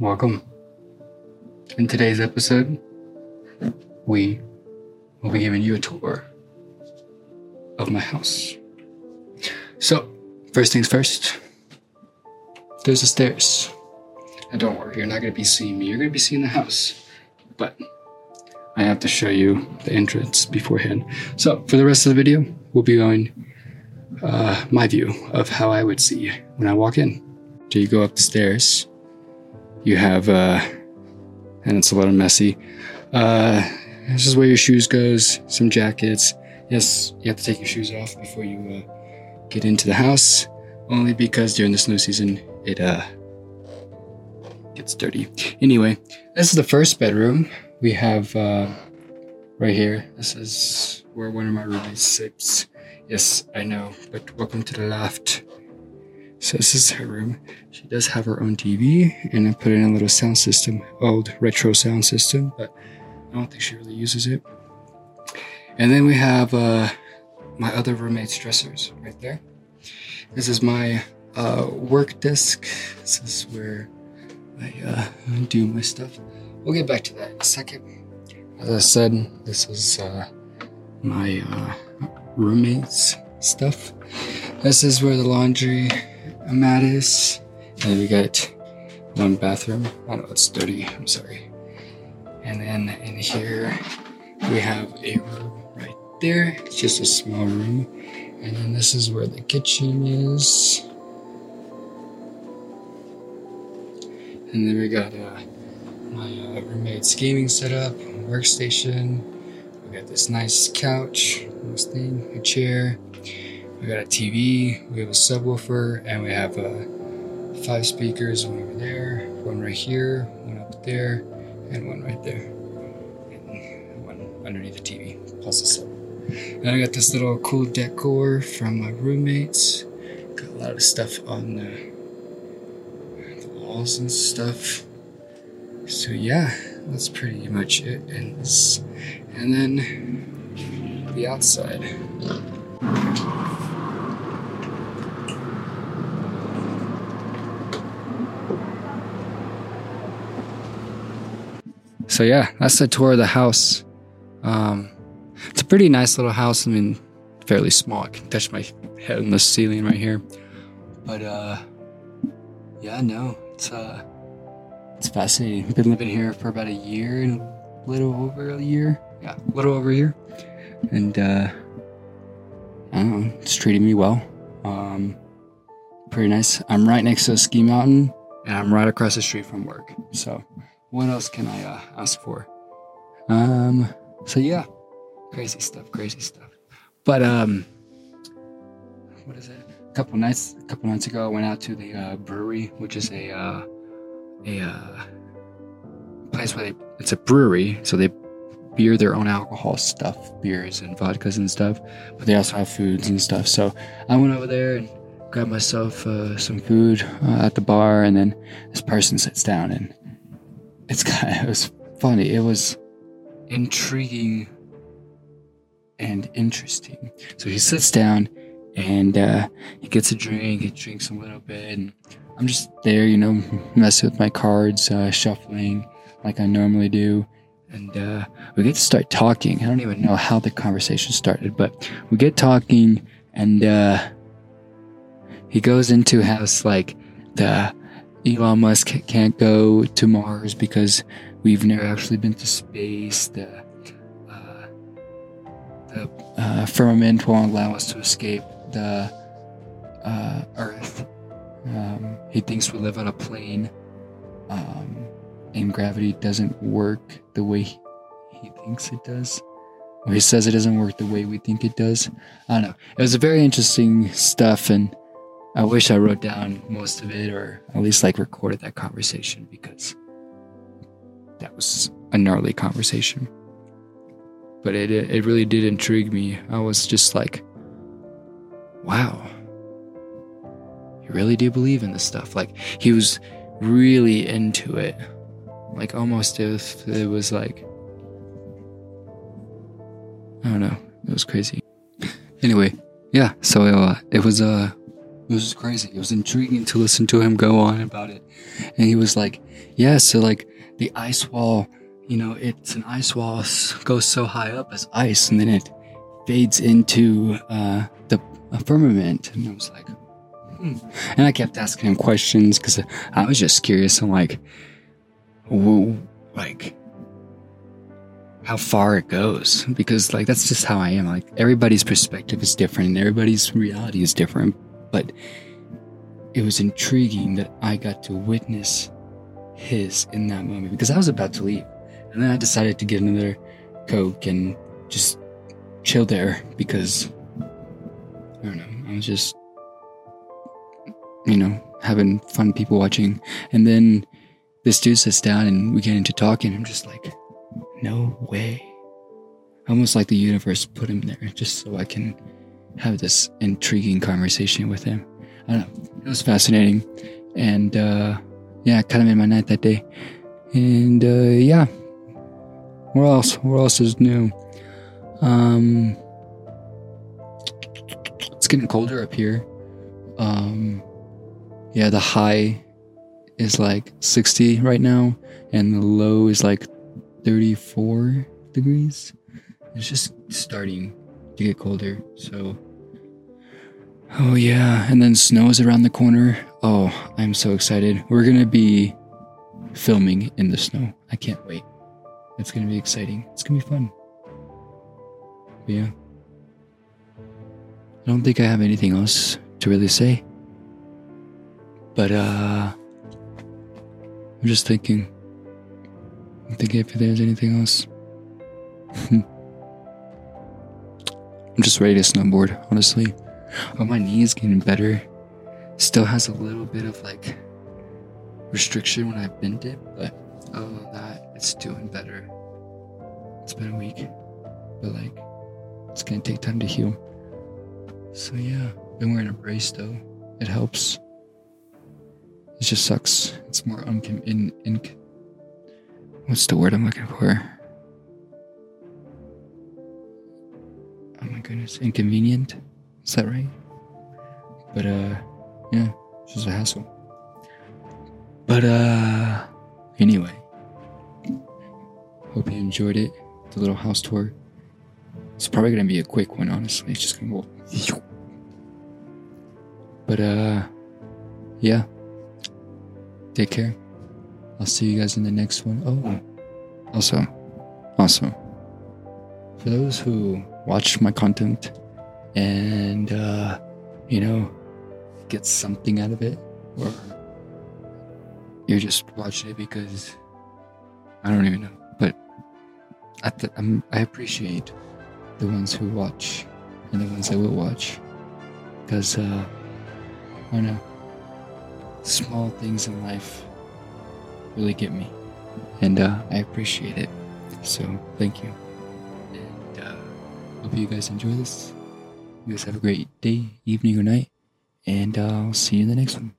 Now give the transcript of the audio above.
Welcome. In today's episode, we will be giving you a tour of my house. So, first things first, there's the stairs. And don't worry, you're not going to be seeing me, you're going to be seeing the house. But I have to show you the entrance beforehand. So, for the rest of the video, we'll be going uh, my view of how I would see when I walk in. So, you go up the stairs, you have, uh, and it's a little messy. Uh, this is where your shoes goes, some jackets. Yes, you have to take your shoes off before you uh, get into the house, only because during the snow season it uh gets dirty. Anyway, this is the first bedroom. We have uh, right here. This is where one of my roommates sleeps. Yes, I know, but welcome to the loft. So this is her room. She does have her own TV, and I put in a little sound system, old retro sound system, but I don't think she really uses it. And then we have uh, my other roommate's dressers right there. This is my uh, work desk. This is where I uh, do my stuff. We'll get back to that in a second. As I said, this is uh, my uh, roommate's stuff. This is where the laundry mat is. And we got one bathroom. I know it's dirty. I'm sorry. And then in here, we have a room right there. It's just a small room. And then this is where the kitchen is. And then we got uh, my uh, roommate's gaming setup, workstation. We got this nice couch, this thing, a chair. We got a TV, we have a subwoofer, and we have uh, five speakers, one over there, one right here, one up there, and one right there. And one underneath the TV, plus a sub. And I got this little cool decor from my roommates. Got a lot of stuff on the, the walls and stuff. So yeah, that's pretty much it. And and then the outside. So yeah, that's the tour of the house. Um, it's a pretty nice little house. I mean, fairly small. I can touch my head on the ceiling right here. But uh, yeah, no, it's uh, it's fascinating. I've been living here for about a year and a little over a year. Yeah, a little over a year. And uh, I don't know, it's treating me well. Um, pretty nice. I'm right next to a ski mountain, and I'm right across the street from work. So, what else can I uh, ask for? Um, so yeah, crazy stuff, crazy stuff. But um, what is it? A couple nights, a couple nights ago, I went out to the uh, brewery, which is a uh, a uh, place where they it's a brewery, so they beer their own alcohol stuff, beers and vodkas and stuff, but they also have foods and stuff. So I went over there and grabbed myself uh, some food uh, at the bar, and then this person sits down, and it's kind of it was funny. It was intriguing and interesting. So he sits down and uh, he gets a drink, he drinks a little bit, and I'm just there, you know, messing with my cards, uh, shuffling like I normally do. And uh, we get to start talking. I don't even know how the conversation started, but we get talking, and uh, he goes into it's like the Elon Musk can't go to Mars because we've never actually been to space. The uh, the uh, firmament won't allow us to escape the uh, Earth. Um, he thinks we live on a plane, um, and gravity doesn't work the way he, he thinks it does. Or he says it doesn't work the way we think it does. I don't know. It was a very interesting stuff, and I wish I wrote down most of it, or at least like recorded that conversation because that was a gnarly conversation. But it it really did intrigue me. I was just like, wow, you really do believe in this stuff. Like he was really into it, like almost if it was like, I don't know, it was crazy. anyway, yeah. So uh, it was uh it was crazy. It was intriguing to listen to him go on about it. And he was like, yeah, so like the ice wall, you know, it's an ice wall goes so high up as ice and then it fades into uh, the firmament. And I was like, hmm. And I kept asking him questions because I was just curious. I'm like, whoa, like, how far it goes because like that's just how I am. Like everybody's perspective is different, and everybody's reality is different. But it was intriguing that I got to witness his in that moment because I was about to leave, and then I decided to get another coke and just chill there because I don't know. I was just you know having fun, people watching, and then this dude sits down and we get into talking. I'm just like no way. Almost like the universe put him there just so I can have this intriguing conversation with him. I don't know. It was fascinating. And uh, yeah, kind of made my night that day. And uh, yeah, where else? Where else is new? Um, it's getting colder up here. Um, yeah, the high is like 60 right now, and the low is like 34 degrees. It's just starting to get colder. So, oh yeah. And then snow is around the corner. Oh, I'm so excited. We're going to be filming in the snow. I can't wait. It's going to be exciting. It's going to be fun. But yeah. I don't think I have anything else to really say. But, uh, I'm just thinking I'm thinking if there's anything else. I'm just ready to snowboard, honestly. Oh, my knee is getting better. Still has a little bit of like restriction when I bend it, but other than that, it's doing better. It's been a week, but like, it's gonna take time to heal. So yeah, been wearing a brace though. It helps. It just sucks. It's more uncon in, in what's the word I'm looking for? Oh my goodness, inconvenient. Is that right? But uh, yeah, it's just a hassle. But uh, anyway, hope you enjoyed it. The little house tour. It's probably gonna be a quick one, honestly. It's just gonna go. But uh, yeah. Take care. I'll see you guys in the next one. Oh, also, also, for those who watch my content and, uh, you know, get something out of it, or you're just watching it because I don't even know, but I, th- i appreciate the ones who watch and the ones that will watch because, uh, I don't know, small things in life really get me. And uh, I appreciate it. So thank you. And uh, hope you guys enjoy this. You guys have a great day, evening, or night. And uh, I'll see you in the next one.